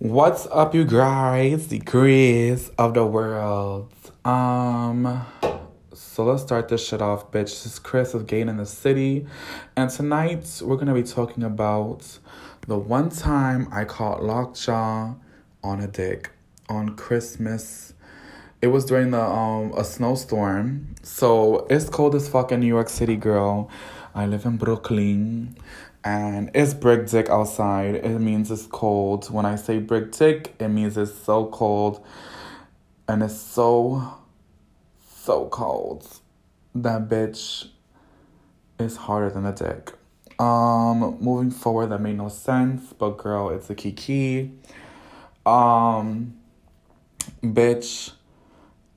What's up, you guys? The Chris of the world. Um, so let's start this shit off, bitch. This is Chris of Gain in the City, and tonight we're gonna be talking about the one time I caught lockjaw on a dick on Christmas. It was during the um a snowstorm, so it's cold as fuck in New York City, girl. I live in Brooklyn and it's brick dick outside. It means it's cold. When I say brick dick, it means it's so cold and it's so, so cold. That bitch is harder than a dick. Um, moving forward, that made no sense, but girl, it's a kiki. Um, bitch,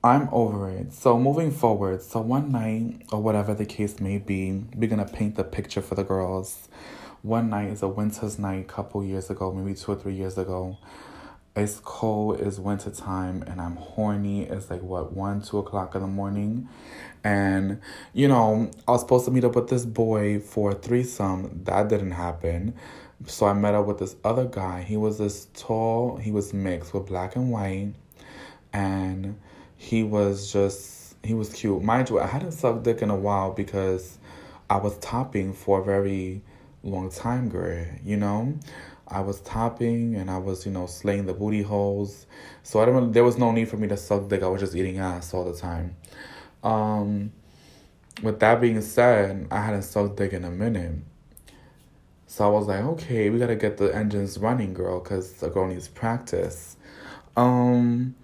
I'm over it. So moving forward, so one night or whatever the case may be, we're gonna paint the picture for the girls one night is a winter's night a couple years ago, maybe two or three years ago. It's cold, it's winter time, and I'm horny. It's like what one, two o'clock in the morning. And you know, I was supposed to meet up with this boy for a threesome. That didn't happen. So I met up with this other guy. He was this tall, he was mixed with black and white. And he was just he was cute. Mind you, I hadn't sucked dick in a while because I was topping for a very long time girl, you know? I was topping and I was, you know, slaying the booty holes. So I don't there was no need for me to suck dick. I was just eating ass all the time. Um with that being said, I hadn't sucked dick in a minute. So I was like, okay, we gotta get the engines running, girl, because the girl needs practice. Um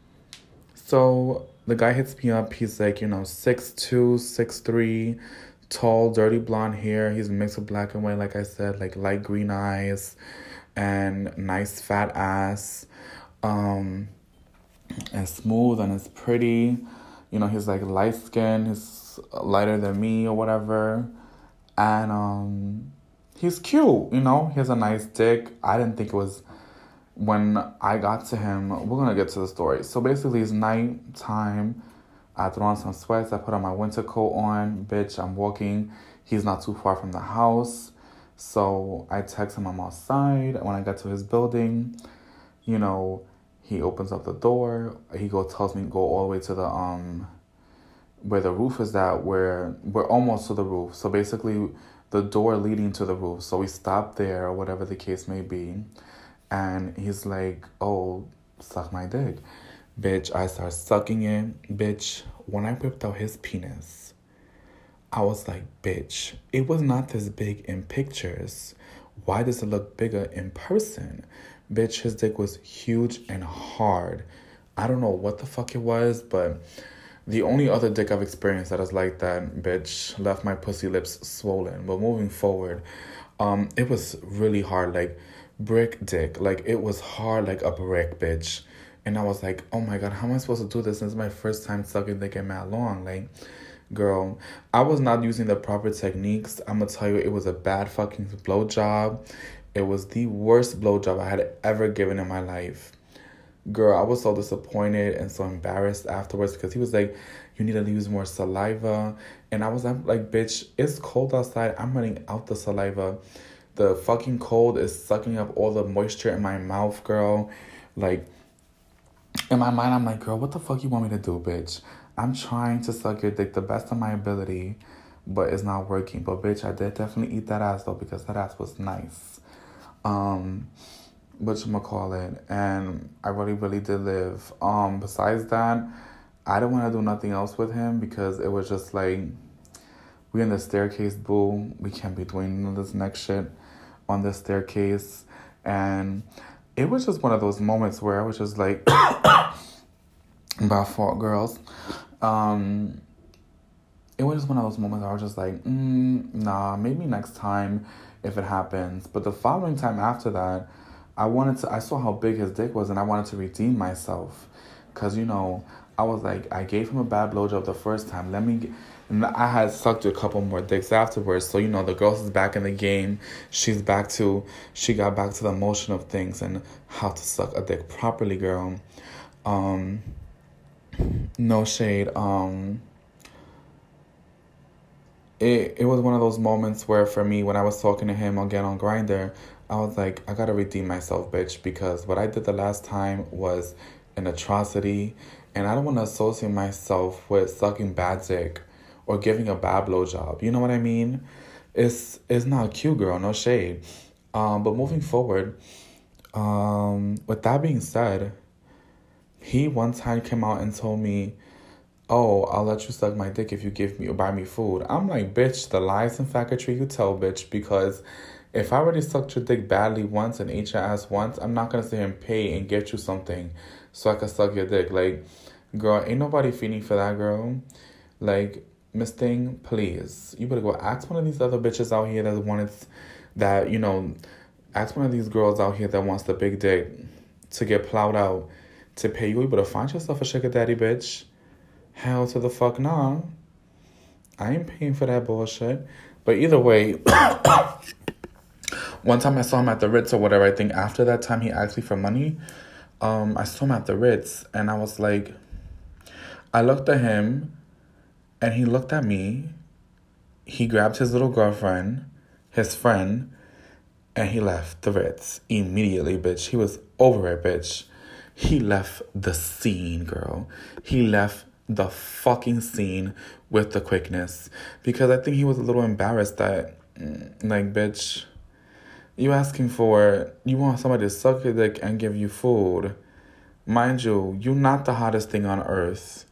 so the guy hits me up, he's like, you know, six two, six three tall, dirty blonde hair. He's mixed with black and white, like I said, like light green eyes and nice fat ass. Um, and smooth and it's pretty. You know, he's like light skinned, he's lighter than me or whatever. And um he's cute, you know, he has a nice dick. I didn't think it was when I got to him, we're gonna get to the story. So basically it's night time I throw on some sweats. I put on my winter coat on. Bitch, I'm walking. He's not too far from the house. So I text him I'm outside. When I get to his building, you know, he opens up the door. He go tells me go all the way to the um where the roof is at, where we're almost to the roof. So basically the door leading to the roof. So we stop there whatever the case may be. And he's like, Oh, suck my dick. Bitch, I start sucking it. Bitch, when I whipped out his penis, I was like, bitch, it was not this big in pictures. Why does it look bigger in person? Bitch, his dick was huge and hard. I don't know what the fuck it was, but the only other dick I've experienced that is like that, bitch, left my pussy lips swollen. But moving forward, um, it was really hard, like brick dick. Like it was hard like a brick, bitch. And I was like, oh my God, how am I supposed to do this? This is my first time sucking dick in that long. Like, girl, I was not using the proper techniques. I'm gonna tell you, it was a bad fucking blowjob. It was the worst blowjob I had ever given in my life. Girl, I was so disappointed and so embarrassed afterwards because he was like, you need to use more saliva. And I was like, bitch, it's cold outside. I'm running out the saliva. The fucking cold is sucking up all the moisture in my mouth, girl. Like, in my mind, I'm like, girl, what the fuck you want me to do, bitch? I'm trying to suck your dick the best of my ability, but it's not working. But bitch, I did definitely eat that ass though because that ass was nice. Um, what you call it, and I really, really did live. Um, besides that, I didn't want to do nothing else with him because it was just like we in the staircase, boo. We can't be doing this next shit on the staircase, and it was just one of those moments where I was just like, about fault girls. Um, it was just one of those moments I was just like, mm, nah, maybe next time if it happens. But the following time after that, I wanted to, I saw how big his dick was and I wanted to redeem myself. Cause you know, I was like, I gave him a bad blowjob the first time. Let me get, and I had sucked a couple more dicks afterwards. So, you know, the girl is back in the game. She's back to, she got back to the motion of things and how to suck a dick properly, girl. Um, no shade. Um, it it was one of those moments where for me when I was talking to him again on Grindr, I was like, I gotta redeem myself, bitch, because what I did the last time was an atrocity, and I don't want to associate myself with sucking bad dick or giving a bad blowjob. You know what I mean? It's it's not cute, girl. No shade. Um, but moving forward, um, with that being said, he one time came out and told me oh, I'll let you suck my dick if you give me or buy me food. I'm like, bitch, the lies and faggotry you tell, bitch, because if I already sucked your dick badly once and ate your ass once, I'm not gonna sit here and pay and get you something so I can suck your dick. Like, girl, ain't nobody feeding for that girl. Like, Miss Thing, please. You better go ask one of these other bitches out here that wanted that, you know, ask one of these girls out here that wants the big dick to get plowed out to pay you. You better find yourself a sugar daddy, bitch. Hell to the fuck nah. I ain't paying for that bullshit. But either way, one time I saw him at the Ritz or whatever, I think after that time he asked me for money. Um, I saw him at the Ritz and I was like, I looked at him and he looked at me. He grabbed his little girlfriend, his friend, and he left the Ritz immediately, bitch. He was over it, bitch. He left the scene, girl. He left the fucking scene with the quickness because I think he was a little embarrassed that, mm, like, bitch, you asking for, you want somebody to suck your dick and give you food. Mind you, you're not the hottest thing on earth.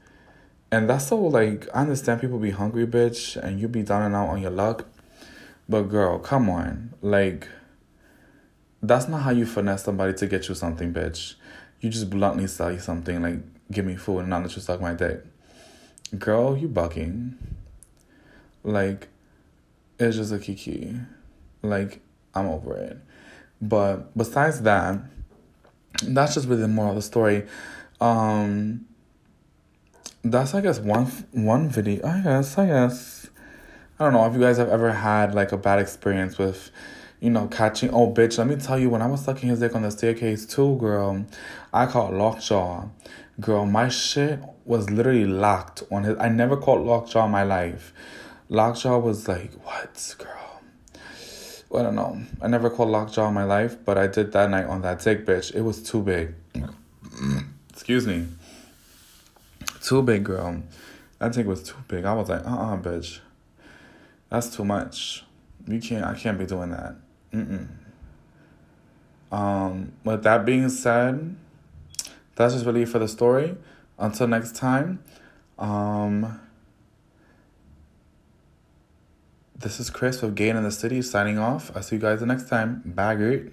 And that's so, like, I understand people be hungry, bitch, and you be down and out on your luck. But, girl, come on. Like, that's not how you finesse somebody to get you something, bitch. You just bluntly sell you something, like, give me food and not let you suck my dick. Girl, you bucking. Like, it's just a kiki. Like, I'm over it. But besides that, that's just really the moral of the story. Um, that's I guess one one video. I guess I guess I don't know if you guys have ever had like a bad experience with you know, catching. Oh, bitch, let me tell you, when I was sucking his dick on the staircase too, girl, I caught lockjaw. Girl, my shit was literally locked on his. I never caught lockjaw in my life. Lockjaw was like, what, girl? I don't know. I never caught lockjaw in my life, but I did that night on that dick, bitch. It was too big. Excuse me. Too big, girl. That dick was too big. I was like, uh uh-uh, uh bitch. That's too much. You can't, I can't be doing that. Mm-mm. Um, with that being said, that's just really for the story. Until next time, um, this is Chris with Gain in the City signing off. I'll see you guys the next time. Bye, great.